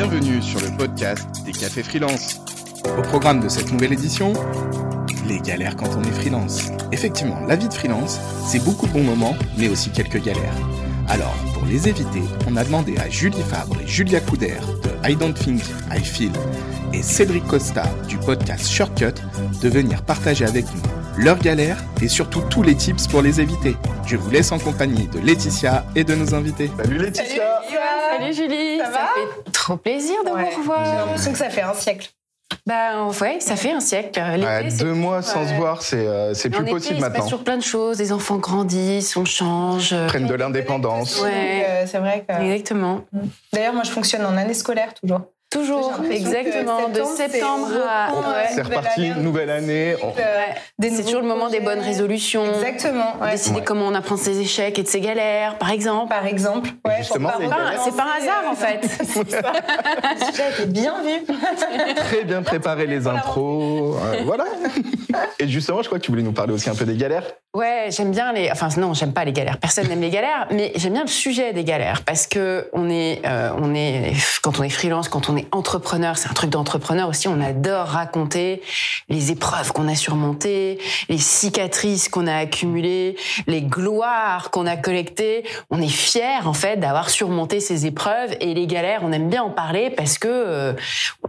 Bienvenue sur le podcast des Cafés Freelance. Au programme de cette nouvelle édition, les galères quand on est freelance. Effectivement, la vie de freelance, c'est beaucoup de bons moments, mais aussi quelques galères. Alors, pour les éviter, on a demandé à Julie Fabre et Julia Couder de I Don't Think I Feel et Cédric Costa du podcast Shortcut de venir partager avec nous leurs galères et surtout tous les tips pour les éviter. Je vous laisse en compagnie de Laetitia et de nos invités. Salut Laetitia Salut Julie, Ça va fait trop plaisir de Ouais. vous J'ai revoir. l'impression que ça fait un siècle. Bah ouais, ça fait un siècle. Ouais, c'est Deux mois sans ouais. se voir, c'est euh, En plus été, possible il se passe maintenant. sur plein de choses, les enfants grandissent, on change. Prennent de l'indépendance. Ouais. Euh, c'est vrai que. Exactement. D'ailleurs, moi, je fonctionne en année scolaire toujours. Toujours, exactement, de septembre, à... euh, C'est reparti, Nouvelle nouvelle année. Euh, C'est toujours le moment des bonnes résolutions. Exactement. ouais. Décider Ouais. comment on apprend ses échecs et de ses galères, par exemple. Par exemple. Ouais. Ah, c'est par hasard en fait. c'est ça. J'ai été bien vu. Très bien préparé les intros. euh, voilà. Et justement, je crois que tu voulais nous parler aussi un peu des galères. Ouais, j'aime bien les. Enfin, non, j'aime pas les galères. Personne n'aime les galères, mais j'aime bien le sujet des galères parce que on est, euh, on est, quand on est freelance, quand on est entrepreneur, c'est un truc d'entrepreneur aussi. On adore raconter les épreuves qu'on a surmontées, les cicatrices qu'on a accumulées, les gloires qu'on a collectées. On est fier en fait d'avoir surmonté ces épreuves et les galères. On aime bien en parler parce que euh,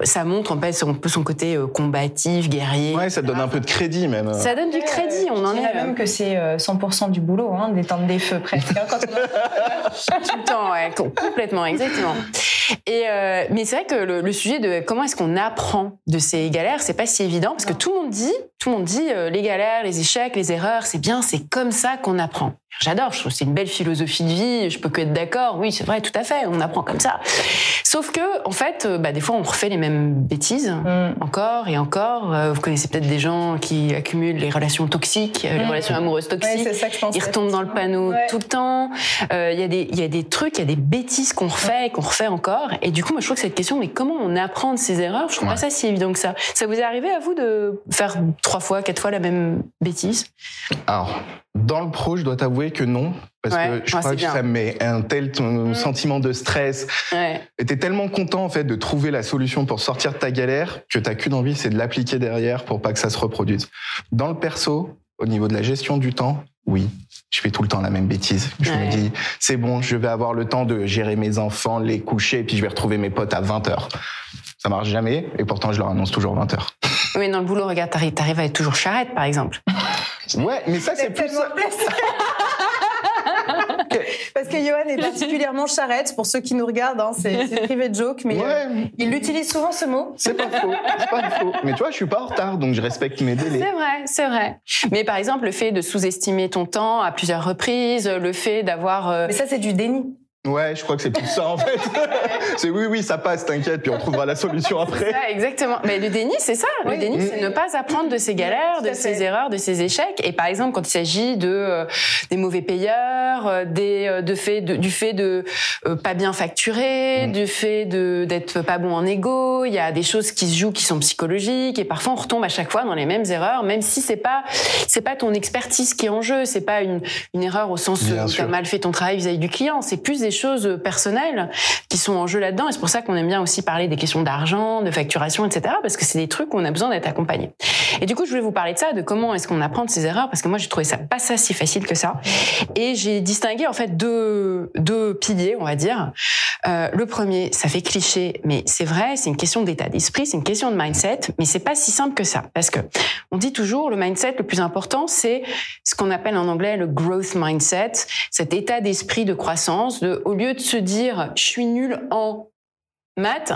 ça montre en fait son, un peu son côté euh, combatif, guerrier. Ouais, ça donne un peu de crédit même. Ça donne du crédit. On en est même que c'est euh, 100% du boulot, hein, d'éteindre des feux presque. hein, quand on a- tout le temps, ouais, complètement, exactement. Et euh, mais c'est vrai que le, le sujet de comment est-ce qu'on apprend de ces galères, c'est pas si évident parce que tout le monde dit, tout le monde dit euh, les galères, les échecs, les erreurs, c'est bien, c'est comme ça qu'on apprend. J'adore, je trouve que c'est une belle philosophie de vie. Je peux que être d'accord. Oui, c'est vrai, tout à fait, on apprend comme ça. Sauf que, en fait, euh, bah, des fois, on refait les mêmes bêtises. Mm. Encore et encore. Euh, Vous connaissez peut-être des gens qui accumulent les relations toxiques, euh, les Mm. relations amoureuses Ouais, toxiques. c'est ça que je pense. Ils retombent dans le panneau Ouais. tout le temps. Euh, Il y, a des- il y a des trucs, il y a des bêtises qu'on refait et qu'on refait encore. Et du coup, moi, je trouve que cette question, mais comment on apprend de ces erreurs Je trouve Ouais. pas ça si évident que ça. Ça vous est arrivé à vous de faire trois fois, quatre fois la même bêtise? Alors, dans le pro, je dois t'avouer que non. Parce Ouais, que je ouais, crois que bien. ça me met un tel Mm. sentiment de stress. Ouais. Et t'es tellement content en fait de trouver la solution pour sortir de ta galère que t'as qu'une envie, c'est de l'appliquer derrière pour pas que ça se reproduise. Dans le perso, au niveau de la gestion du temps, oui, je fais tout le temps la même bêtise. Je Ouais. me dis, c'est bon, je vais avoir le temps de gérer mes enfants, les coucher, et puis je vais retrouver mes potes à 20 heures. Ça marche jamais, et pourtant je leur annonce toujours 20 heures. Oui, dans le boulot, regarde, t'arrives, t'arrives à être toujours charrette, par exemple. Ouais, mais ça c'est plus. Parce que Johan est particulièrement charrette, pour ceux qui nous regardent, hein, c'est privé de joke, mais euh, Ouais, il utilise souvent ce mot. c'est pas faux, c'est pas faux. Mais tu vois, je suis pas en retard, donc je respecte mes délais. C'est vrai, c'est vrai. Mais par exemple, le fait de sous-estimer ton temps à plusieurs reprises, le fait d'avoir... euh, Mais ça, c'est du déni. Ouais, je crois que c'est plus ça en fait. c'est oui, oui, ça passe, t'inquiète, puis on trouvera la solution après. Ça, exactement. Mais le déni, c'est ça. Le Oui. déni, c'est ne pas apprendre de ses galères, de ses erreurs, de ses échecs. Et par exemple, quand il s'agit de euh, des mauvais payeurs, euh, des euh, de fait de, du fait de euh, pas bien facturer, Mm. du fait de d'être pas bon en égo, il y a des choses qui se jouent qui sont psychologiques. Et parfois, on retombe à chaque fois dans les mêmes erreurs, même si c'est pas c'est pas ton expertise qui est en jeu, c'est pas une une erreur au sens Bien où tu sûr. as mal fait ton travail vis-à-vis du client. C'est plus des choses personnelles qui sont en jeu là-dedans. Et c'est pour ça qu'on aime bien aussi parler des questions d'argent, de facturation, etc. Parce que c'est des trucs où on a besoin d'être accompagné. Et du coup, je voulais vous parler de ça, de comment est-ce qu'on apprend de ses erreurs, parce que moi, j'ai trouvé ça pas ça si facile que ça. Et j'ai distingué en fait deux, deux piliers, on va dire. Euh, le premier, ça fait cliché, mais c'est vrai, c'est une question d'état d'esprit, c'est une question de mindset, mais c'est pas si simple que ça, parce que on dit toujours le mindset le plus important, c'est ce qu'on appelle en anglais le growth mindset, cet état d'esprit de croissance, de au lieu de se dire je suis nul en maths,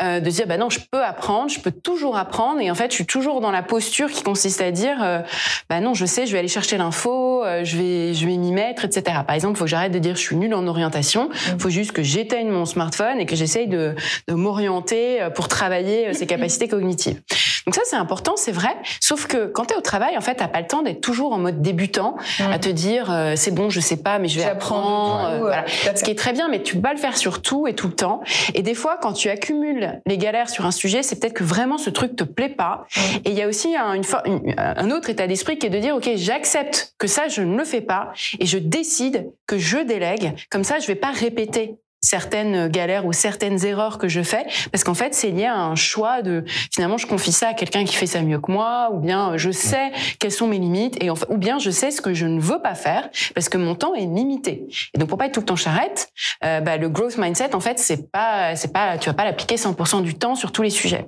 euh, de se dire bah non je peux apprendre je peux toujours apprendre. Et en fait je suis toujours dans la posture qui consiste à dire euh, bah non je sais je vais aller chercher l'info euh, je vais je vais m'y mettre etc par exemple il faut que j'arrête de dire je suis nul en orientation. Il faut juste que j'éteigne mon smartphone et que j'essaye de, de m'orienter pour travailler ces capacités cognitives donc ça c'est important c'est vrai sauf que quand tu es au travail en fait t'as pas le temps d'être toujours en mode débutant à te dire euh, c'est bon je sais pas mais je vais apprendre euh, voilà ce qui est très bien, mais tu peux pas le faire sur tout et tout le temps. Et des fois, quand tu accumules les galères sur un sujet, c'est peut-être que vraiment ce truc te plaît pas. Et il y a aussi un, une for- une- un autre état d'esprit qui est de dire, OK, j'accepte que ça, je ne le fais pas et je décide que je délègue. Comme ça, je vais pas répéter certaines galères ou certaines erreurs que je fais, parce qu'en fait, c'est lié à un choix de finalement, je confie ça à quelqu'un qui fait ça mieux que moi, ou bien je sais quelles sont mes limites, et ou bien je sais ce que je ne veux pas faire, parce que mon temps est limité. Et donc, pour pas être tout le temps charrette, euh, bah, le growth mindset, en fait, c'est pas, c'est pas, tu vas pas l'appliquer 100% du temps sur tous les sujets.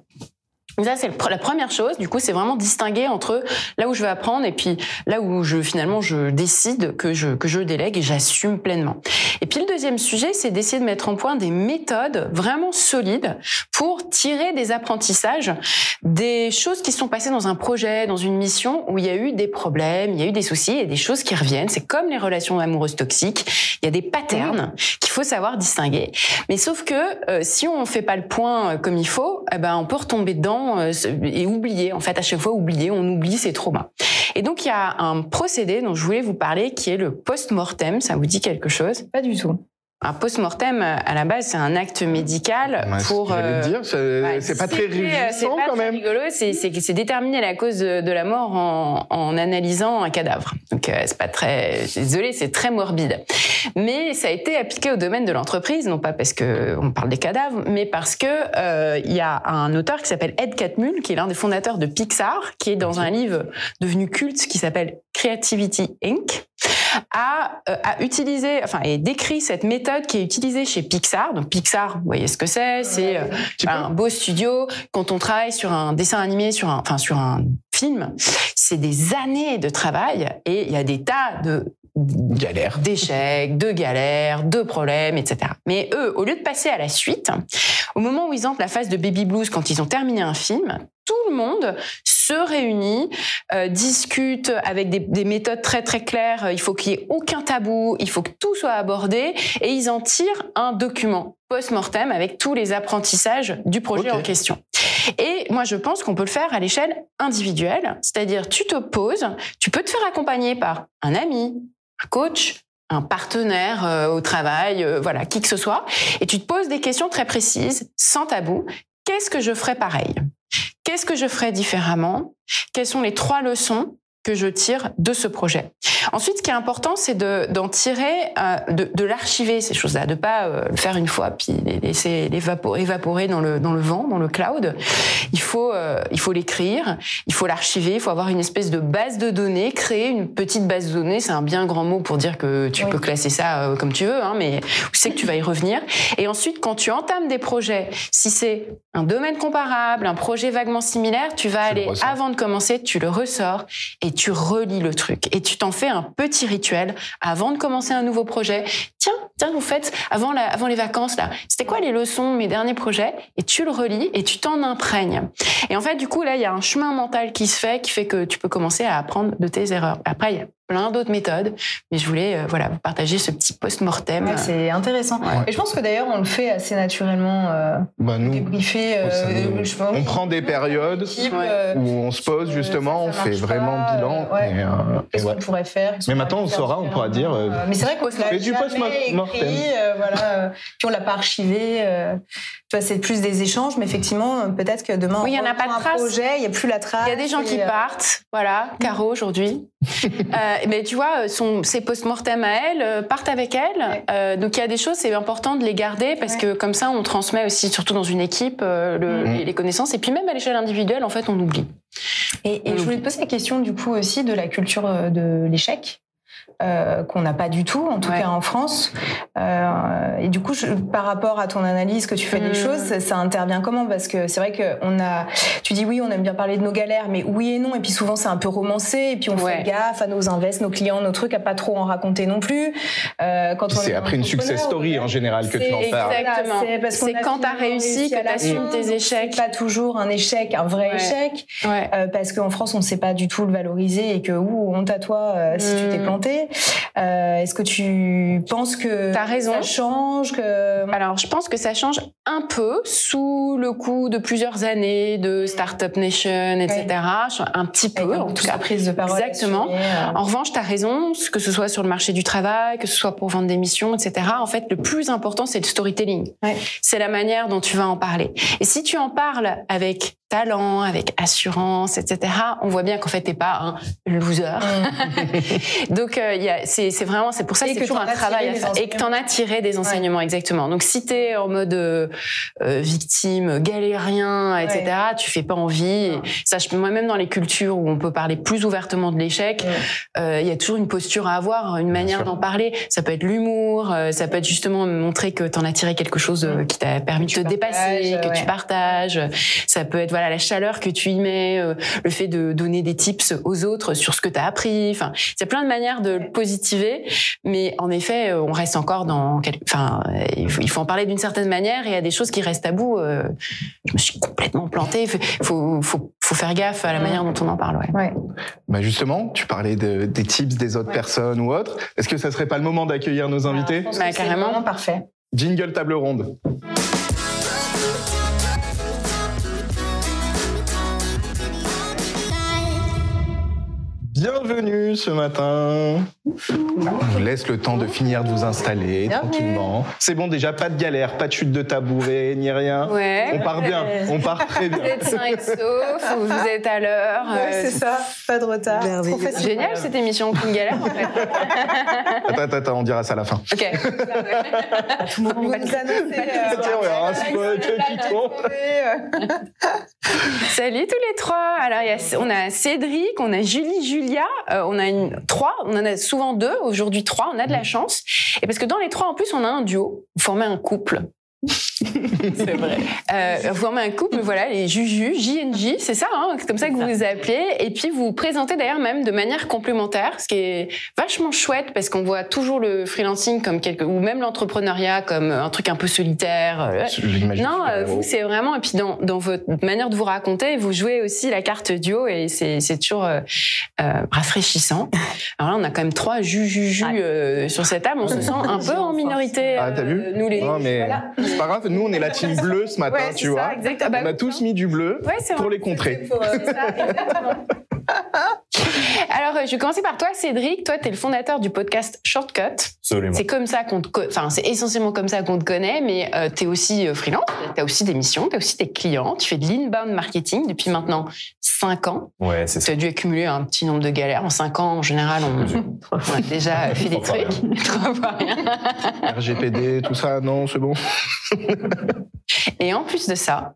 Ça, c'est la première chose. Du coup, c'est vraiment distinguer entre là où je vais apprendre et puis là où je finalement je décide que je que je délègue et j'assume pleinement. Et puis le deuxième sujet, c'est d'essayer de mettre en point des méthodes vraiment solides pour tirer des apprentissages des choses qui sont passées dans un projet, dans une mission où il y a eu des problèmes, il y a eu des soucis et des choses qui reviennent. C'est comme les relations amoureuses toxiques. Il y a des patterns qu'il faut savoir distinguer. Mais sauf que euh, si on fait pas le point euh, comme il faut, eh ben on peut retomber dedans euh, et oublier. En fait, à chaque fois, oublier, on oublie ses traumas. Et donc, il y a un procédé dont je voulais vous parler qui est le post-mortem. Ça vous dit quelque chose? Pas du tout. Un post-mortem, à la base, c'est un acte médical pour. Euh, dire, c'est pas très réjouissant quand même. rigolo, c'est déterminer la cause de la mort en, en analysant un cadavre. Donc euh, c'est pas très. Désolé, c'est très morbide. Mais ça a été appliqué au domaine de l'entreprise, non pas parce que on parle des cadavres, mais parce que euh, il y a un auteur qui s'appelle Ed Catmull, qui est l'un des fondateurs de Pixar, qui est dans un livre devenu culte qui s'appelle Creativity Inc a, euh, a utilisé, enfin, et décrit cette méthode qui est utilisée chez Pixar. Donc Pixar, vous voyez ce que c'est C'est euh, un beau studio. Quand on travaille sur un dessin animé, sur un, enfin, sur un film, c'est des années de travail et il y a des tas de galères, d'échecs, de galères, de problèmes, etc. Mais eux, au lieu de passer à la suite, au moment où ils entrent la phase de baby blues, quand ils ont terminé un film, tout le monde se réunit, euh, discute avec des, des, méthodes très très claires. Il faut qu'il y ait aucun tabou, il faut que tout soit abordé, et ils en tirent un document post-mortem avec tous les apprentissages du projet en question. Et moi, je pense qu'on peut le faire à l'échelle individuelle, c'est-à-dire tu te poses, tu peux te faire accompagner par un ami, un coach, un partenaire euh, au travail, euh, voilà, qui que ce soit, et tu te poses des questions très précises, sans tabou. Qu'est-ce que je ferais pareil? Qu'est-ce que je ferais différemment? Quelles sont les trois leçons que je tire de ce projet. Ensuite, ce qui est important, c'est d'en tirer, euh, de, de l'archiver ces choses-là, de pas euh, le faire une fois puis les laisser évaporer, évaporer dans le dans le vent, dans le cloud. Il faut euh, il faut l'écrire, il faut l'archiver, il faut avoir une espèce de base de données, créer une petite base de données. C'est un bien grand mot pour dire que tu peux classer ça euh, comme tu veux, hein, mais tu sais que tu vas y revenir. Et ensuite, quand tu entames des projets, si c'est un domaine comparable, un projet vaguement similaire, tu vas aller avant de commencer, tu le ressors et tu relis le truc et tu t'en fais un petit rituel avant de commencer un nouveau projet. Tiens, tiens, vous faites avant, la, avant les vacances là. C'était quoi les leçons, mes derniers projets? Et tu le relis et tu t'en imprègnes. Et en fait, du coup, là, il y a un chemin mental qui se fait, qui fait que tu peux commencer à apprendre de tes erreurs. Après, plein d'autres méthodes, mais je voulais euh, voilà vous partager ce petit post-mortem. Ouais, c'est intéressant. Et je pense que d'ailleurs on le fait assez naturellement. Euh, bah nous, débriefer. Euh, je pense, on prend des périodes où on se pose justement, on fait vraiment pas, bilan. Euh, Qu'est-ce qu'on pourrait faire Mais maintenant on saura, on pourra dire. mais c'est vrai qu'on fait du post-mortem. voilà, puis on l'a pas archivé. tu vois, c'est plus des échanges, mais effectivement peut-être que demain oui, il y en a pas de trace. projet, il y a plus la trace. Il y a des gens qui partent, voilà, Caro aujourd'hui. mais tu vois, son, ses post-mortem à elle euh, partent avec elle. Euh, donc il y a des choses, c'est important de les garder parce que comme ça, on transmet aussi, surtout dans une équipe, euh, le, mm. les, connaissances. Et puis même à l'échelle individuelle, en fait, on oublie. Et, et je voulais te poser la question du coup aussi de la culture de l'échec. Euh, qu'on n'a pas du tout, en tout cas en France. Euh, et du coup, je, par rapport à ton analyse que tu fais des mm. choses, ça, ça, intervient comment? Parce que c'est vrai que on a, tu dis oui, on aime bien parler de nos galères, mais oui et non. Et puis souvent c'est un peu romancé. Et puis on fait gaffe à nos invests, nos clients, nos trucs, à pas trop en raconter non plus. Euh, quand c'est après une success story en général que tu en parles. Exactement. C'est quand t'as réussi, que t'assumes tes échecs. Pas toujours un échec, un vrai échec, euh, parce qu'en France on ne sait pas du tout le valoriser et que ouh honte à toi euh, si tu t'es mm. planté. Euh, Est-ce que tu penses que As raison. ça change que... Alors, je pense que ça change un peu sous le coup de plusieurs années de Startup Nation, etc. Ouais. Un petit peu, en tout cas. prise de parole. Exactement. Euh... En revanche, tu as raison, que ce soit sur le marché du travail, que ce soit pour vendre des missions, etc. En fait, le plus important, c'est le storytelling. Ouais. C'est la manière dont tu vas en parler. Et si tu en parles avec talent, avec assurance, etc., on voit bien qu'en fait, t'es pas un loser. Mm. Donc, euh, c'est, vraiment, c'est pour ça que c'est toujours un travail à faire. Et que t'en as tiré des enseignements, exactement. Donc, si t'es en mode euh, euh, victime, galérien, etc., tu fais pas envie. ça, je, moi, même dans les cultures où on peut parler plus ouvertement de l'échec, il y a toujours une posture à avoir, une manière d'en parler. Ça peut être l'humour, ça peut être justement montrer que t'en as tiré quelque chose qui t'a permis de te dépasser, que tu partages. Ça peut être voilà la chaleur que tu y mets, euh, le fait de donner des tips aux autres sur ce que tu as appris. Enfin, il y a plein de manières de le positiver, mais en effet, on reste encore dans. Enfin, il faut, en parler d'une certaine manière et il y a des choses qui restent à bout. Euh, je me suis complètement plantée. Il faut, faut, faut, faire gaffe à la manière dont on en parle. Ouais. ouais. Bah justement, tu parlais de, des tips des autres personnes ou autres. Est-ce que ça serait pas le moment d'accueillir nos invités bah, Carrément, parfait. Jingle table ronde. Bienvenue ce matin. On vous laisse le temps de finir de vous installer tranquillement. C'est bon déjà, pas de galère, pas de chute de tabouret, ni rien. Ouais. On part bien, on part très bien. Vous êtes sain et sauf, vous êtes à l'heure. Ouais, c'est ça, pas de retard. C'est génial cette émission, aucune galère en fait. attends, attends, attends, on dira ça à la fin. Ok. Tout le monde vous nous Salut tous les trois. Alors on a Cédric, on a Julie, Julie euh, on a une trois, on en a souvent deux, aujourd'hui trois, on a de la chance. Et parce que dans les trois, en plus, on a un duo, vous formez un couple. C'est vrai. Euh, vous formez un couple, voilà, les Juju, JNJ, c'est ça, hein, c'est comme ça que vous vous appelez. Et puis vous vous présentez d'ailleurs même de manière complémentaire, ce qui est vachement chouette parce qu'on voit toujours le freelancing comme quelque, ou même l'entrepreneuriat comme un truc un peu solitaire. Euh, non, euh, vous c'est vraiment et puis dans, dans votre manière de vous raconter, vous jouez aussi la carte duo et c'est c'est toujours euh, rafraîchissant. Alors là, on a quand même trois Juju ah. sur cette table, on se sent un peu en minorité. Ah, t'as vu Nous les. Non, mais c'est pas grave, nous on est la team bleue ce matin, tu vois. on a tous mis du bleu pour les contrer. Alors, euh, je vais commencer par toi, Cédric. Toi, tu es le fondateur du podcast Shortcut. C'est comme ça qu'on te, enfin, c'est essentiellement comme ça qu'on te connaît, mais euh, tu es aussi euh, freelance, tu as aussi des missions, tu as aussi des clients, tu fais de l'inbound marketing depuis maintenant 5 ans. Ouais, c'est Tu as dû accumuler un petit nombre de galères. En 5 ans, en général, on, a déjà fait des trucs. RGPD, tout ça, non, c'est bon. Et en plus de ça,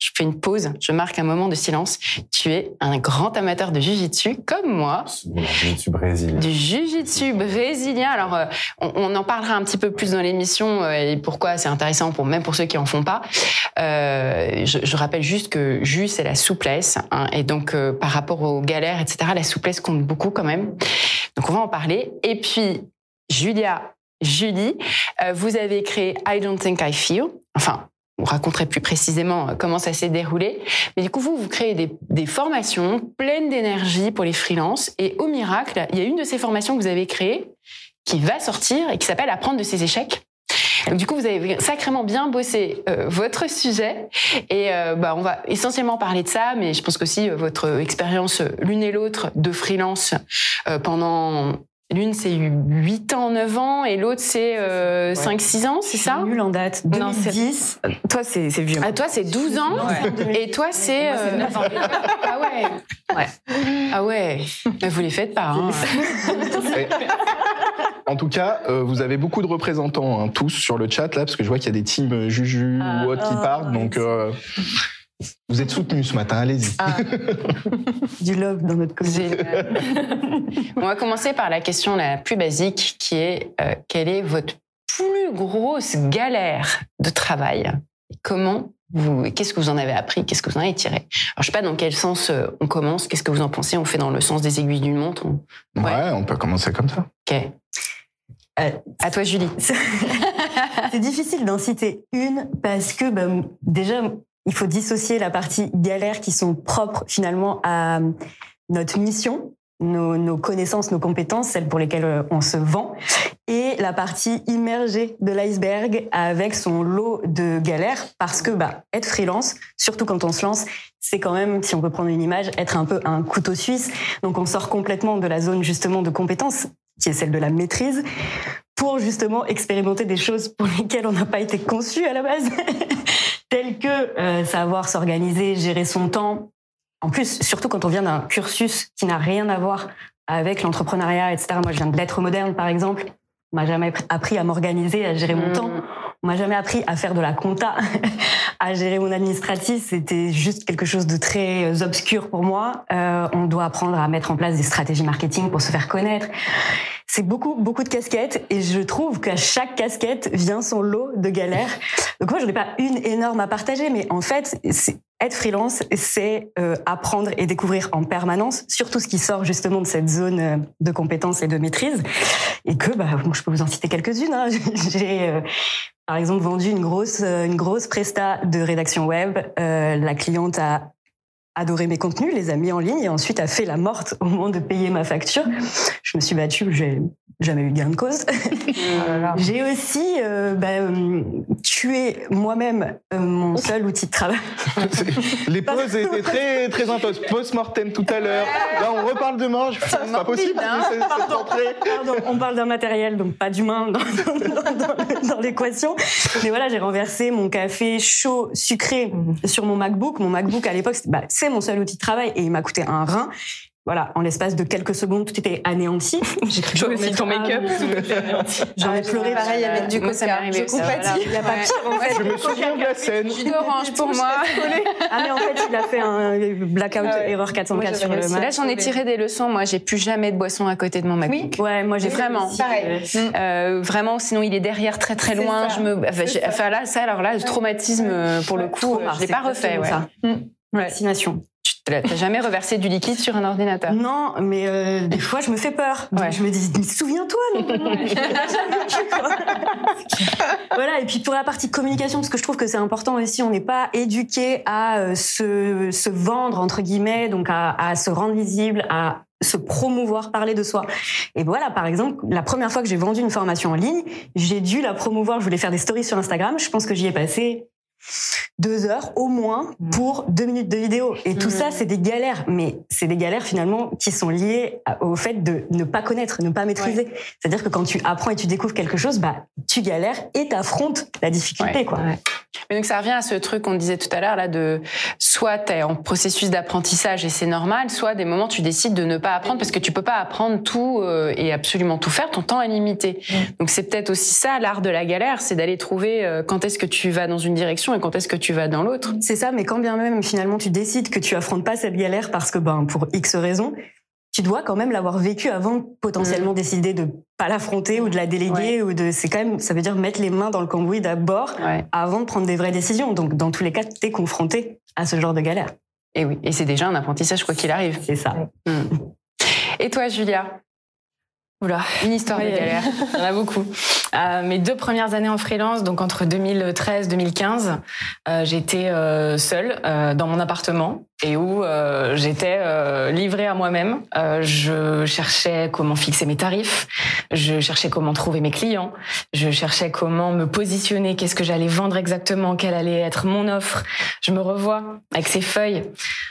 je fais une pause, je marque un moment de silence. Tu es un grand amateur de jujitsu comme moi. Du jujitsu brésilien. Du jujitsu brésilien. Alors, euh, on, en parlera un petit peu plus dans l'émission euh, et pourquoi c'est intéressant pour même pour ceux qui en font pas. Euh, je, je, rappelle juste que jus c'est la souplesse hein, et donc par rapport aux galères etc. La souplesse compte beaucoup quand même. Donc on va en parler. Et puis Julia, Julie, vous avez créé I Don't Think I Feel. Enfin, on raconterait plus précisément euh, comment ça s'est déroulé. Mais du coup, vous, vous créez des, formations pleines d'énergie pour les freelances. Et au miracle, il y a une de ces formations que vous avez créées qui va sortir et qui s'appelle Apprendre de ses échecs. Donc, du coup, vous avez sacrément bien bossé euh, votre sujet et euh, bah, on va essentiellement parler de ça, mais je pense qu'aussi votre expérience l'une et l'autre de freelance pendant L'une, c'est 8 ans, 9 ans, et l'autre, c'est euh, 5-6 ans, c'est ça Nul en date. 2010. Non, toi, c'est vieux. Ah, toi, c'est 12 ans, et toi, c'est... Euh... 9 ans. ah ouais. ouais. Ah ouais. Mais vous les faites pas. Hein. en tout cas, euh, vous avez beaucoup de représentants, hein, tous, sur le chat, là, parce que je vois qu'il y a des teams euh, Juju ah, ou autres qui partent, donc... Vous êtes soutenu ce matin, allez-y. Ah. du love dans notre communauté. On va commencer par la question la plus basique qui est euh, quelle est votre plus grosse galère de travail? Comment vous, qu'est-ce que vous en avez appris? Qu'est-ce que vous en avez tiré? Alors, je sais pas dans quel sens euh, on commence. Qu'est-ce que vous en pensez? On fait dans le sens des aiguilles d'une montre ouais. on peut commencer comme ça. Ok. Euh, à toi, Julie. C'est difficile d'en citer une parce que bah, déjà, il faut dissocier la partie galère qui sont propres finalement à notre mission, nos, connaissances, nos compétences, celles pour lesquelles euh, on se vend, et la partie immergée de l'iceberg avec son lot de galères, parce que bah, être freelance, surtout quand on se lance, c'est quand même, si on peut prendre une image, être un peu un couteau suisse. Donc on sort complètement de la zone justement de compétences, qui est celle de la maîtrise, pour justement expérimenter des choses pour lesquelles on n'a pas été conçu à la base. tels que savoir s'organiser, gérer son temps. En plus, surtout quand on vient d'un cursus qui n'a rien à voir avec l'entrepreneuriat, etc. Moi, je viens de l'être moderne, par exemple. On m'a jamais appris à m'organiser, à gérer mon mmh. temps. On m'a jamais appris à faire de la compta, à gérer mon administratif. C'était juste quelque chose de très euh, obscur pour moi. Euh, on doit apprendre à mettre en place des stratégies marketing pour se faire connaître. C'est beaucoup, beaucoup de casquettes et je trouve qu'à chaque casquette vient son lot de galères. Donc moi, je n'ai pas une énorme à partager, mais en fait, être freelance, c'est euh, apprendre et découvrir en permanence, surtout ce qui sort justement de cette zone de compétence et de maîtrise. Et que, bah, je peux vous en citer quelques-unes. Hein. J'ai par exemple vendu une grosse euh, une grosse presta de rédaction web. Euh, la cliente a adoré mes contenus, les a mis en ligne et ensuite a fait la morte au moment de payer ma facture. Je me suis battue, j'ai jamais eu gain de cause. Oh j'ai aussi euh, bah, euh, tué moi-même euh, mon seul outil de travail. Les pauses étaient très très intenses. Post-mortem tout à l'heure. Là, on reparle de mort. C'est pas possible. Hein Pardon, on parle d'un matériel, donc pas d'humain dans, dans, dans l'équation. Mais voilà, j'ai renversé mon café chaud, sucré sur mon MacBook. Mon MacBook à l'époque, bah, c'est mon seul outil de travail et il m'a coûté un rein voilà, en l'espace de quelques secondes, tout était anéanti. J'ai cru que aussi ton make-up. J'en ai pleuré. Pareil avec du coup, ça m'est arrivé. Je compatis. Il n'y a pas pire en fait. Je me souviens de la scène. Jus d'orange pour moi. Ah mais en fait, il a fait un blackout erreur 404 sur le Mac. Là, j'en ai tiré des leçons. Moi, j'ai plus jamais de boisson à côté de mon MacBook. Oui. Ouais, moi j'ai vraiment. Pareil. Euh, vraiment, sinon il est derrière très très loin. Je me, enfin là, ça alors là, le traumatisme pour le coup, je l'ai pas refait. Ouais. Vaccination. T'as jamais reversé du liquide sur un ordinateur? Non, mais euh, des fois je me fais peur. Je me dis, souviens-toi, non, Voilà. Et puis pour la partie communication, parce que je trouve que c'est important aussi, on n'est pas éduqué à euh, se, se vendre entre guillemets, donc à, à se rendre visible, à se promouvoir, parler de soi. Et voilà, par exemple, la première fois que j'ai vendu une formation en ligne, j'ai dû la promouvoir. Je voulais faire des stories sur Instagram. Je pense que j'y ai passé deux heures au moins mm. pour deux minutes de vidéo. Et tout ça, mm. c'est des galères. Mais c'est des galères finalement qui sont liées au fait de ne pas connaître, ne pas maîtriser. C'est-à-dire que quand tu apprends et tu découvres quelque chose, bah, tu galères et t'affrontes la difficulté, quoi. Mais donc ça revient à ce truc qu'on disait tout à l'heure là de soit tu es en processus d'apprentissage et c'est normal, soit des moments tu décides de ne pas apprendre parce que tu peux pas apprendre tout euh, et absolument tout faire, ton temps est limité. Donc c'est peut-être aussi ça l'art de la galère, c'est d'aller trouver euh, quand est-ce que tu vas dans une direction et quand est-ce que tu vas dans l'autre? C'est ça, mais quand bien même finalement tu décides que tu affrontes pas cette galère parce que ben pour X raisons, tu dois quand même l'avoir vécu avant potentiellement mm. décider de pas l'affronter ou de la déléguer ou de c'est quand même ça veut dire mettre les mains dans le cambouis d'abord avant de prendre des vraies décisions. Donc dans tous les cas, tu es confronté à ce genre de galère. Et oui, et c'est déjà un apprentissage quoi qu'il arrive. C'est ça. Mm. Et toi Julia? Oula, une histoire de galère. Il y en a beaucoup. Euh, mes deux premières années en freelance, donc entre 2013 2015, euh, j'étais euh, seule euh, dans mon appartement et où euh, j'étais euh, livrée à moi-même. je cherchais comment fixer mes tarifs, je cherchais comment trouver mes clients, je cherchais comment me positionner, qu'est-ce que j'allais vendre exactement, quelle allait être mon offre? Je me revois avec ces feuilles,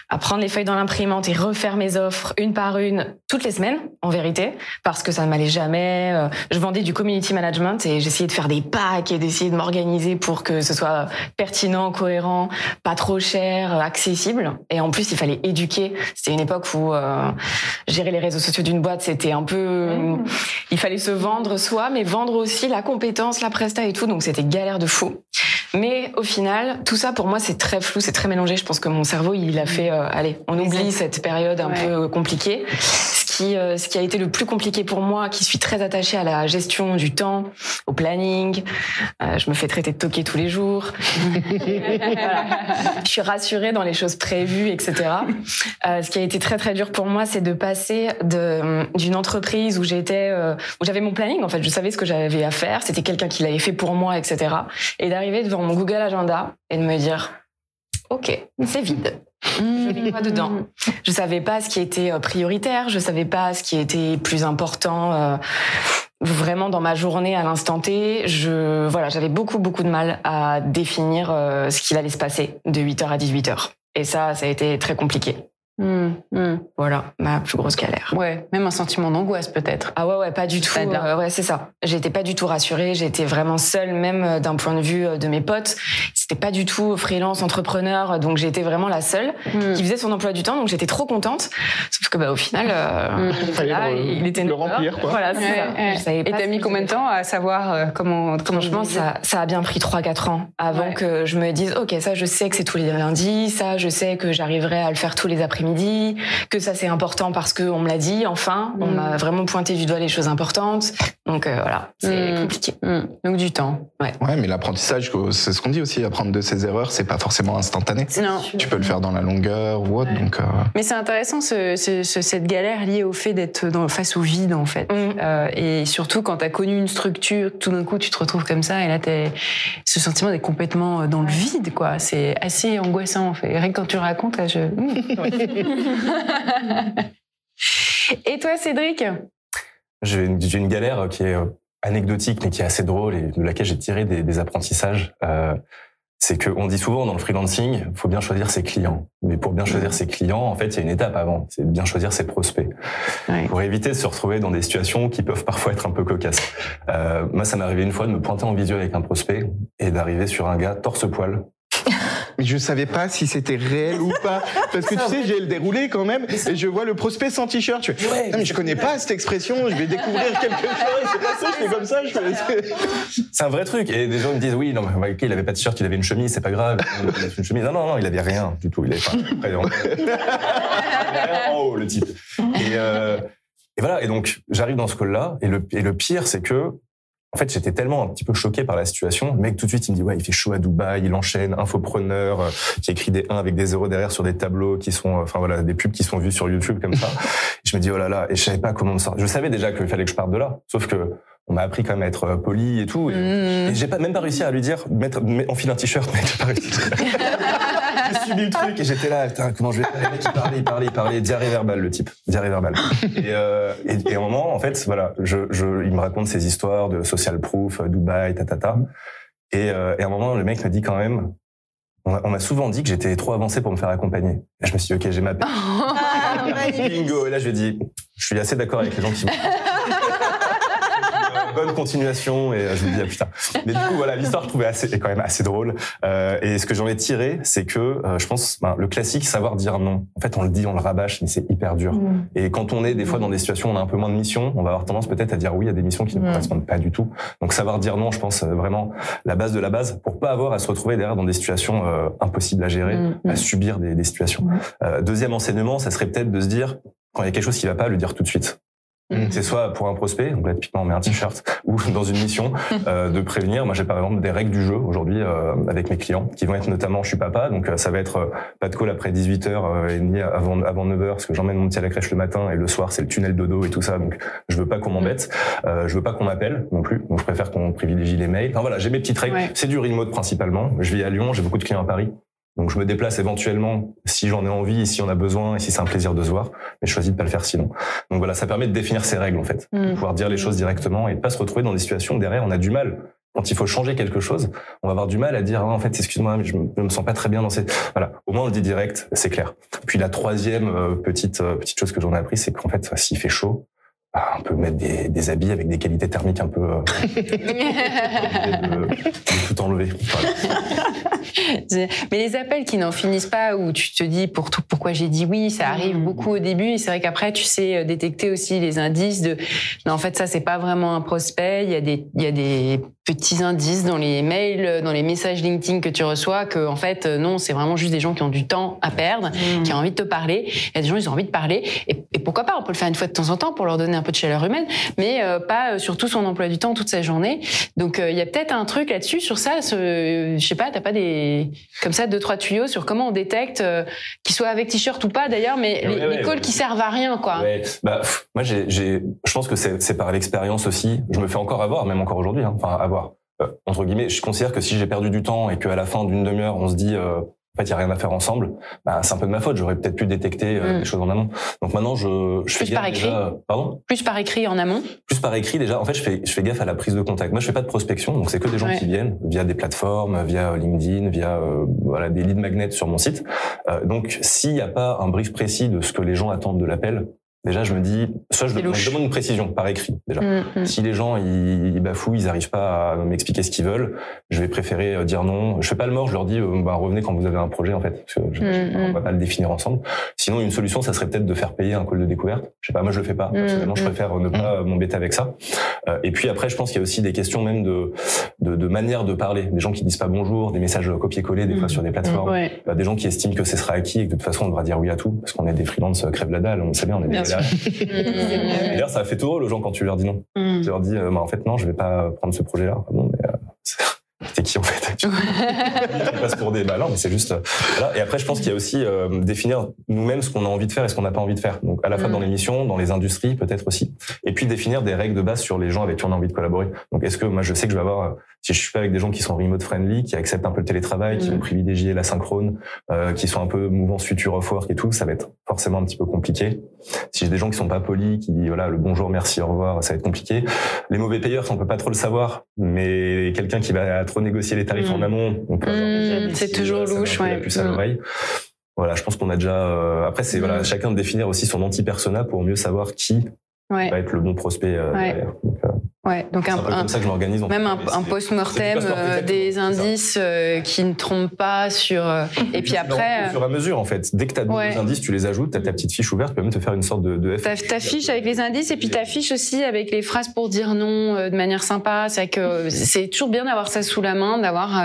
à prendre les feuilles dans l'imprimante et refaire mes offres une par une toutes les semaines, en vérité, parce que ça ne m'allait jamais. Je vendais du community management et j'essayais de faire des packs et d'essayer de m'organiser pour que ce soit pertinent, cohérent, pas trop cher, accessible. Et en plus, il fallait éduquer. C'était une époque où euh, gérer les réseaux sociaux d'une boîte, c'était un peu... Mmh. Il fallait se vendre soi, mais vendre aussi la compétence, la presta et tout. Donc c'était galère de fou. Mais au final, tout ça pour moi c'est très flou, c'est très mélangé. Je pense que mon cerveau il a fait, euh, allez, on oublie cette période un peu compliquée. Euh, ce qui a été le plus compliqué pour moi, qui suis très attachée à la gestion du temps, au planning. Euh, je me fais traiter de toquer tous les jours. Je suis rassurée dans les choses prévues, etc. Euh, ce qui a été très très dur pour moi, c'est de passer d'une entreprise où j'étais, où j'avais mon planning. En fait, je savais ce que j'avais à faire. C'était quelqu'un qui l'avait fait pour moi, etc. Et d'arriver devant mon Google Agenda et de me dire, ok, c'est vide. Je pas dedans. Je savais pas ce qui était euh, prioritaire, je savais pas ce qui était plus important euh, vraiment dans ma journée à l'instant T. Je voilà, j'avais beaucoup beaucoup de mal à définir euh, ce qu'il allait se passer de 8h à 18h. Et ça, ça a été très compliqué. Mmh, mmh. Voilà, ma plus grosse galère. Ouais, même un sentiment d'angoisse peut-être. Ah ouais, ouais, pas du tout. Euh, ouais, c'est ça. J'étais pas du tout rassurée. J'étais vraiment seule, même euh, d'un point de vue euh, de mes potes. C'était pas du tout freelance, entrepreneur. Donc j'étais vraiment la seule mmh. qui faisait son emploi du temps. Donc j'étais trop contente. Sauf que bah au final, euh, il, était le remplir. Quoi. Voilà, c'est ça. Et t'as mis combien de temps à savoir comment comment je pense ça, ça a bien pris 3-4 ans avant que je me dise ok ça je sais que c'est tous les lundis, ça je sais que j'arriverai à le faire tous les après-midi midi, que ça c'est important parce qu'on me l'a dit, enfin, on m'a mm. vraiment pointé du doigt les choses importantes. Donc euh, voilà, c'est mm. compliqué. Mm. Donc du temps. Ouais. Ouais, mais l'apprentissage, c'est ce qu'on dit aussi, apprendre de ses erreurs, c'est pas forcément instantané. Non. Tu peux le faire dans la longueur ou autre. Donc, euh... Mais c'est intéressant ce, ce, cette galère liée au fait d'être face au vide en fait. Euh, et surtout quand tu as connu une structure, tout d'un coup tu te retrouves comme ça et là t'es ce sentiment d'être complètement dans le vide quoi. C'est assez angoissant en fait. Rien que quand tu racontes, là, je. Et toi, Cédric? J'ai une, galère qui est euh, anecdotique, mais qui est assez drôle et de laquelle j'ai tiré des, apprentissages. Euh, c'est qu'on dit souvent dans le freelancing, il faut bien choisir ses clients. Mais pour bien choisir ses clients, en fait, il y a une étape avant, c'est bien choisir ses prospects. Pour éviter de se retrouver dans des situations qui peuvent parfois être un peu cocasses. Euh, moi, ça m'est arrivé une fois de me pointer en visio avec un prospect et d'arriver sur un gars torse-poil mais je savais pas si c'était réel ou pas. Parce que tu sais, j'ai le déroulé quand même, et je vois le prospect sans t-shirt. Je fais, non, mais je connais pas cette expression, je vais découvrir quelque chose. C'est pas ça, je fais comme ça. C'est un vrai truc. Et des gens me disent, oui, non, mais il avait pas de t-shirt, il avait une chemise, c'est pas grave. Il avait une chemise. Non, non, non, il avait rien du tout. Il avait pas. il avait rien en haut, le type. Et, euh, et voilà. Et donc, j'arrive dans ce call-là, et le, et le pire, c'est que en fait, j'étais tellement un petit peu choqué par la situation. Le mec, tout de suite, il me dit, ouais, il fait chaud à Dubaï, il enchaîne, infopreneur, euh, qui écrit des 1 avec des 0 derrière sur des tableaux qui sont, euh, enfin voilà, des pubs qui sont vues sur YouTube comme ça. je me dis, oh là là, et je savais pas comment me sortir. Je savais déjà qu'il fallait que je parte de là. Sauf que on m'a appris quand même à être euh, poli et tout. Et, mmh. j'ai pas, même pas réussi à lui dire, mettre, enfile un t-shirt, mais j'ai pas réussi. j'ai subi le truc et j'étais là, putain, comment je vais faire? Il parlait, il parlait, il parlait, diarrhée verbale, le type. Diarrhée verbale. Et, euh, et, et, à un moment, en fait, voilà, je, je, il me raconte ses histoires de social proof, Dubaï, tatata. Et, euh, et à un moment, le mec m'a dit quand même, on m'a souvent dit que j'étais trop avancé pour me faire accompagner. Et je me suis dit, ok, j'ai ma ah, Bingo. Et là, je lui ai dit, je suis assez d'accord avec les gens qui bonne continuation et je me dis ah, putain. Mais du coup voilà l'histoire je trouvais assez est quand même assez drôle euh, et ce que j'en ai tiré c'est que euh, je pense ben, le classique savoir dire non. En fait on le dit on le rabâche mais c'est hyper dur. Mm. Et quand on est des fois dans des situations où on a un peu moins de missions, on va avoir tendance peut-être à dire oui à des missions qui ne mm. correspondent pas du tout. Donc savoir dire non, je pense euh, vraiment la base de la base pour pas avoir à se retrouver derrière dans des situations euh, impossibles à gérer, mm. à subir des, des situations. Euh, deuxième enseignement, ça serait peut-être de se dire quand il y a quelque chose qui va pas, le dire tout de suite. Mhm. C'est soit pour un prospect, donc là typiquement on met un t-shirt, ou dans une mission euh, de prévenir. Moi j'ai par exemple des règles du jeu aujourd'hui euh, avec mes clients qui vont être notamment je suis papa, donc euh, ça va être euh, pas de call après 18h et ni avant avant 9h parce que j'emmène mon petit à la crèche le matin et le soir c'est le tunnel dodo et tout ça. Donc je veux pas qu'on m'embête, euh, je veux pas qu'on m'appelle non plus. Donc je préfère qu'on privilégie les mails. Enfin voilà, j'ai mes petites règles. C'est du remote principalement. Je vis à Lyon, j'ai beaucoup de clients à Paris. Donc je me déplace éventuellement si j'en ai envie, si on a besoin et si c'est un plaisir de se voir, mais je choisis de pas le faire sinon. Donc voilà, ça permet de définir ses règles en fait, de mm. pouvoir dire les choses directement et de pas se retrouver dans des situations où derrière on a du mal. Quand il faut changer quelque chose, on va avoir du mal à dire ah, en fait excuse-moi mais je me, me sens pas très bien dans cette voilà. Au moins on le dit direct, c'est clair. Puis la troisième euh, petite euh, petite chose que j'en ai appris, c'est qu'en fait s'il fait chaud, bah, on peut mettre des, des, habits avec des qualités thermiques un peu euh, de, de, tout enlever. Mais les appels qui n'en finissent pas, où tu te dis pour tout, pourquoi j'ai dit oui, ça arrive mmh. beaucoup au début. Et c'est vrai qu'après, tu sais euh, détecter aussi les indices de, non, en fait, ça, c'est pas vraiment un prospect. Il y a des, il y a des petits indices dans les mails, dans les messages LinkedIn que tu reçois, que en fait, euh, non, c'est vraiment juste des gens qui ont du temps à perdre, mmh. qui ont envie de te parler. Il y a des gens, ils ont envie de parler. Et, et, pourquoi pas, on peut le faire une fois de temps en temps pour leur donner un peu de chaleur humaine, mais euh, pas sur tout son emploi du temps, toute sa journée. Donc, il y a peut-être un truc là-dessus, sur ça. Ce, je sais pas, t'as pas des comme ça deux trois tuyaux sur comment on détecte euh, qu'ils soient avec t-shirt ou pas d'ailleurs, mais les, calls qui servent à rien quoi. Bah, moi j'ai, je pense que c'est par l'expérience aussi. Je me fais encore avoir, même encore aujourd'hui, hein. enfin avoir. Euh, entre guillemets, je considère que si j'ai perdu du temps et qu'à la fin d'une demi-heure on se dit euh, fait, il y a rien à faire ensemble. Bah, c'est un peu de ma faute. J'aurais peut-être pu détecter euh, Mm. des choses en amont. Donc maintenant, je, je Plus fais par gaffe écrit déjà- Pardon? Plus par écrit en amont? Plus par écrit déjà. En fait, je fais, je fais gaffe à la prise de contact. Moi, je fais pas de prospection, donc c'est que des gens Ouais. qui viennent via des plateformes, via LinkedIn, via euh, voilà des lead magnets sur mon site. Euh, donc, s'il n'y a pas un brief précis de ce que les gens attendent de l'appel, déjà, je me dis, soit je, je demande une précision par écrit déjà. Mm, mm. Si les gens ils, ils bafouillent, ils n'arrivent pas à m'expliquer ce qu'ils veulent, je vais préférer euh, dire non. Je fais pas le mort, je leur dis euh, bah, revenez quand vous avez un projet en fait. Parce que je- Mm, on va pas le définir ensemble. Sinon une solution ça serait peut-être de faire payer un call de découverte. Je sais pas, moi je le fais pas. Personnellement, je préfère ne pas m'embêter avec ça. Euh, et puis après je pense qu'il y a aussi des questions même de, de de manière de parler. Des gens qui disent pas bonjour, des messages copier-coller des fois sur des plateformes. Ouais. Euh, Des gens qui estiment que ce sera acquis et que de toute façon on devra dire oui à tout parce qu'on est des freelances euh, crève la dalle, on le sait bien, on est Bien des D'ailleurs, ça fait tout drôle aux gens quand tu leur dis non. mm. Je leur dis, euh, bah, en fait, non, je vais pas prendre ce projet-là. Ah Bon, mais, euh, c'est qui en fait? Tu passes pour des bah non, mais c'est juste. euh, voilà. Et après, je pense qu'il y a aussi euh, définir nous-mêmes ce qu'on a envie de faire et ce qu'on n'a pas envie de faire. Donc, à la fois Mm. dans les missions, dans les industries, peut-être aussi. Et puis définir des règles de base sur les gens avec qui on a envie de collaborer. Donc, est-ce que moi, je sais que je vais avoir, euh, si je suis pas avec des gens qui sont remote friendly, qui acceptent un peu le télétravail, qui Mm. vont privilégier la synchrone, euh, qui sont un peu mouvance future of work et tout, ça va être forcément un petit peu compliqué. Si j'ai des gens qui sont pas polis, qui voilà le bonjour, merci, au revoir, ça va être compliqué. Les mauvais payeurs, ça, on peut pas trop le savoir, mais quelqu'un qui va trop négocier les tarifs Mm. en amont, on peut Mm, des- c'est toujours un louche, ouais. puce à Mm. l'oreille. Voilà, je pense qu'on a déjà. euh, après, c'est voilà, Mm. chacun de définir aussi son anti-persona pour mieux savoir qui Ouais. va être le bon prospect euh, Ouais. derrière. Donc, euh, Ouais. Donc un, un peu un- comme ça que je m'organise. même un, post-mortem, euh, des indices euh, qui ne trompent pas sur. euh, et puis après. au fur et à mesure, en fait, dès que tu as Ouais. des indices, tu les ajoutes, tu as ta petite fiche ouverte, tu peux même te faire une sorte de, de F. T'as- T'affiches avec les indices et puis t'affiches aussi avec les phrases pour dire non euh, de manière sympa. C'est que c'est toujours bien d'avoir ça sous la main, d'avoir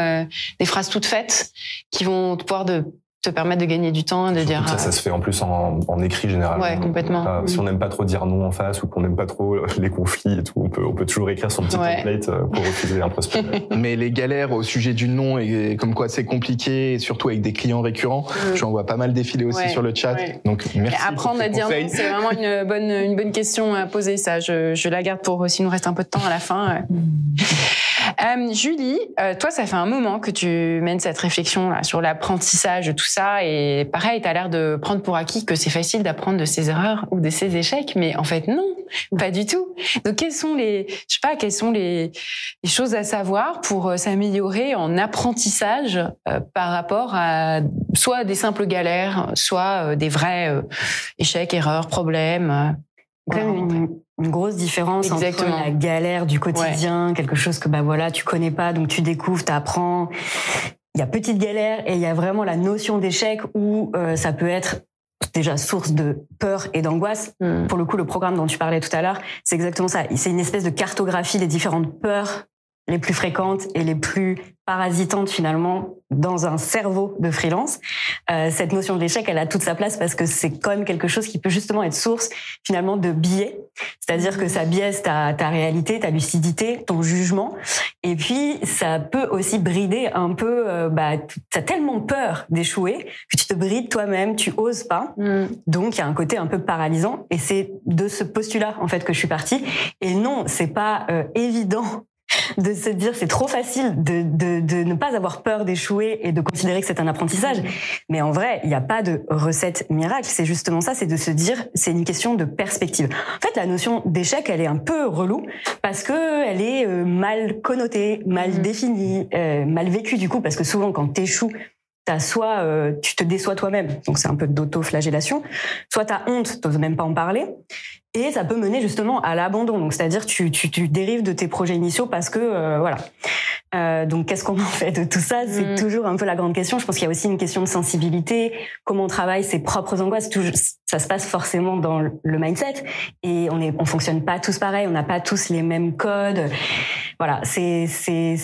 des phrases toutes faites qui vont te pouvoir de, te permettre de gagner du temps, de Surtout dire. ça, ça se fait en plus en, en écrit généralement. Ouais, complètement. Pas- Si Mm. on n'aime pas trop dire non en face ou qu'on n'aime pas trop les conflits et tout, on peut, on peut toujours écrire son petit Ouais. template euh, pour refuser un prospect. Mais les galères au sujet du nom et comme quoi c'est compliqué, et surtout avec des clients récurrents, Mm. j'en vois pas mal défiler aussi Ouais, sur le chat. ouais. Donc merci. Et apprendre pour à dire non, conseils. c'est vraiment une bonne, une bonne question à poser. Ça, je, je la garde pour s'il nous reste un peu de temps à la fin. Euh, Julie, euh, toi, ça fait un moment que tu mènes cette réflexion là, sur l'apprentissage tout ça. Et pareil, tu as l'air de prendre pour acquis que c'est facile d'apprendre de ses erreurs ou de ses échecs. Mais en fait, non, pas du tout. Donc, quelles sont les, je sais pas, quelles sont les, les choses à savoir pour euh, s'améliorer en apprentissage euh, par rapport à soit des simples galères, soit euh, des vrais échecs, erreurs, problèmes. Une, grosse différence Exactement. entre la galère du quotidien, quelque chose que bah voilà tu connais pas, donc tu découvres, tu apprends. Il y a petite galère et il y a vraiment la notion d'échec où euh, ça peut être déjà source de peur et d'angoisse. Hmm. Pour le coup, le programme dont tu parlais tout à l'heure, c'est exactement ça. C'est une espèce de cartographie des différentes peurs les plus fréquentes et les plus parasitantes finalement dans un cerveau de freelance. Euh, cette notion de l'échec, elle a toute sa place parce que c'est quand même quelque chose qui peut justement être source finalement de biais. C'est-à-dire que ça biaise ta, ta réalité, ta lucidité, ton jugement. Et puis, ça peut aussi brider un peu, euh, bah, tu as tellement peur d'échouer que tu te brides toi-même, tu oses pas. Hmm. Donc il y a un côté un peu paralysant et c'est de ce postulat en fait que je suis partie. Et non, c'est pas euh, évident de se dire c'est trop facile de, de, de ne pas avoir peur d'échouer et de considérer que c'est un apprentissage. Mais en vrai, il n'y a pas de recette miracle. C'est justement ça, c'est de se dire c'est une question de perspective. En fait, la notion d'échec, elle est un peu relou parce que elle est euh, mal connotée, mal Mhm. définie, euh, mal vécue du coup parce que souvent quand t'échoues T'as soit euh, tu te déçois toi-même, donc c'est un peu d'auto-flagellation, soit t'as honte, t'oses même pas en parler, et ça peut mener justement à l'abandon. Donc c'est-à-dire tu, tu tu dérives de tes projets initiaux parce que euh, voilà. Euh, donc qu'est-ce qu'on en fait de tout ça? C'est Mm. toujours un peu la grande question. Je pense qu'il y a aussi une question de sensibilité, comment on travaille ses propres angoisses? Tout, ça se passe forcément dans le mindset et on est on fonctionne pas tous pareil, on n'a pas tous les mêmes codes. Voilà, c'est c'est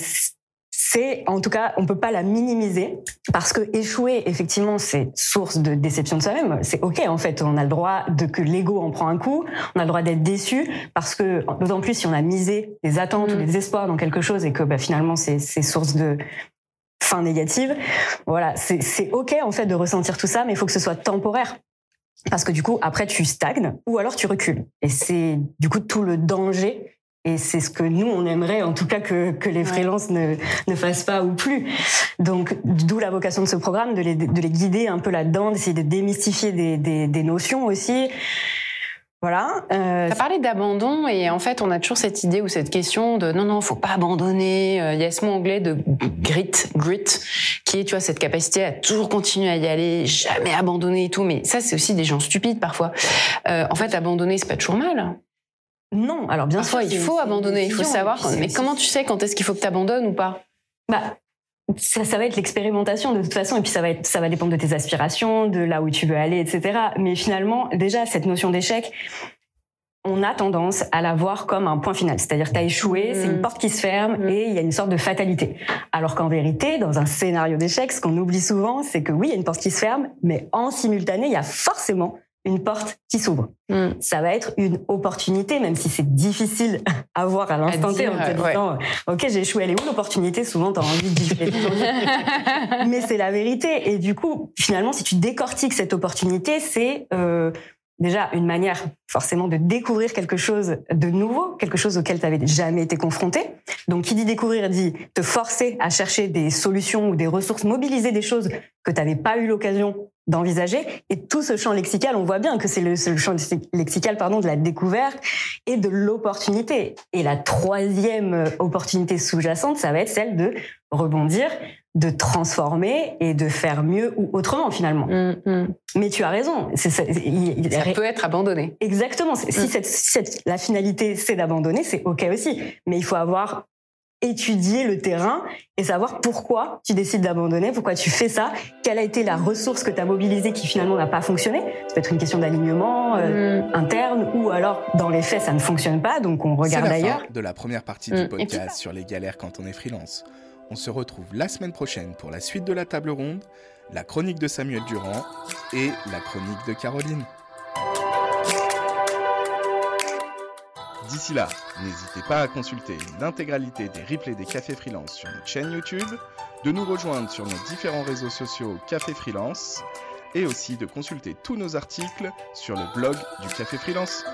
c'est en tout cas on peut pas la minimiser parce que échouer effectivement c'est source de déception de soi-même. C'est ok en fait on a le droit de que l'ego en prend un coup on a le droit d'être déçu parce que d'autant plus si on a misé des attentes Mm. ou des espoirs dans quelque chose et que bah, finalement c'est source de fin négative voilà c'est ok en fait de ressentir tout ça mais il faut que ce soit temporaire. Parce que du coup après tu stagnes ou alors tu recules. Et c'est du coup tout le danger Et c'est ce que nous, on aimerait, en tout cas, que, que les freelances ne, ne fassent pas ou plus. Donc, d'où la vocation de ce programme, de les, de les guider un peu là-dedans, d'essayer de démystifier des, des, des notions aussi. Voilà. Euh, tu as parlé d'abandon et en fait, on a toujours cette idée ou cette question de non, non, faut pas abandonner. Euh, il y a ce mot anglais de grit, grit, qui est, tu vois, cette capacité à toujours continuer à y aller, jamais abandonner et tout. Mais ça, c'est aussi des gens stupides parfois. Euh, en fait, abandonner, c'est pas toujours mal. Non, alors bien Parfois, sûr. il faut abandonner, il faut savoir. Mais comment tu sais quand est-ce qu'il faut que tu abandonnes ou pas? Bah, ça, ça, va être l'expérimentation de toute façon, et puis ça va être, ça va dépendre de tes aspirations, de là où tu veux aller, etc. Mais finalement, déjà cette notion d'échec, on a tendance à la voir comme un point final. C'est-à-dire que tu as échoué, c'est une mm. porte qui se ferme mm. et il y a une sorte de fatalité. Alors qu'en vérité, dans un scénario d'échec, ce qu'on oublie souvent, c'est que oui, il y a une porte qui se ferme, mais en simultané, il y a forcément une porte qui s'ouvre. Hmm. Ça va être une opportunité, même si c'est difficile à voir à l'instant T en te disant Ok, j'ai échoué, elle est où l'opportunité? Souvent, tu as envie de Mais c'est la vérité. Et du coup, finalement, si tu décortiques cette opportunité, c'est euh, déjà une manière forcément de découvrir quelque chose de nouveau, quelque chose auquel tu n'avais jamais été confronté. Donc, qui dit découvrir dit te forcer à chercher des solutions ou des ressources, mobiliser des choses que tu n'avais pas eu l'occasion d'envisager. Et tout ce champ lexical, on voit bien que c'est le, le, champ lexical pardon, de la découverte et de l'opportunité. Et la troisième opportunité sous-jacente, ça va être celle de rebondir, de transformer et de faire mieux ou autrement finalement. Mm, mm. Mais tu as raison. ça, ça peut être abandonné. Exactement. Si, mm. cette, la finalité c'est d'abandonner, c'est ok aussi. Mais il faut avoir étudier le terrain et savoir pourquoi tu décides d'abandonner, pourquoi tu fais ça, quelle a été la ressource que tu as mobilisée qui finalement n'a pas fonctionné. Ça peut être une question d'alignement euh, mm. interne ou alors dans les faits ça ne fonctionne pas, donc on regarde ailleurs. de la première partie du mm. podcast sur les galères quand on est freelance. On se retrouve la semaine prochaine pour la suite de la table ronde, la chronique de Samuel Durand et la chronique de Caroline. D'ici là, n'hésitez pas à consulter l'intégralité des replays des Cafés Freelance sur notre chaîne YouTube, de nous rejoindre sur nos différents réseaux sociaux Café Freelance et aussi de consulter tous nos articles sur le blog du Café Freelance.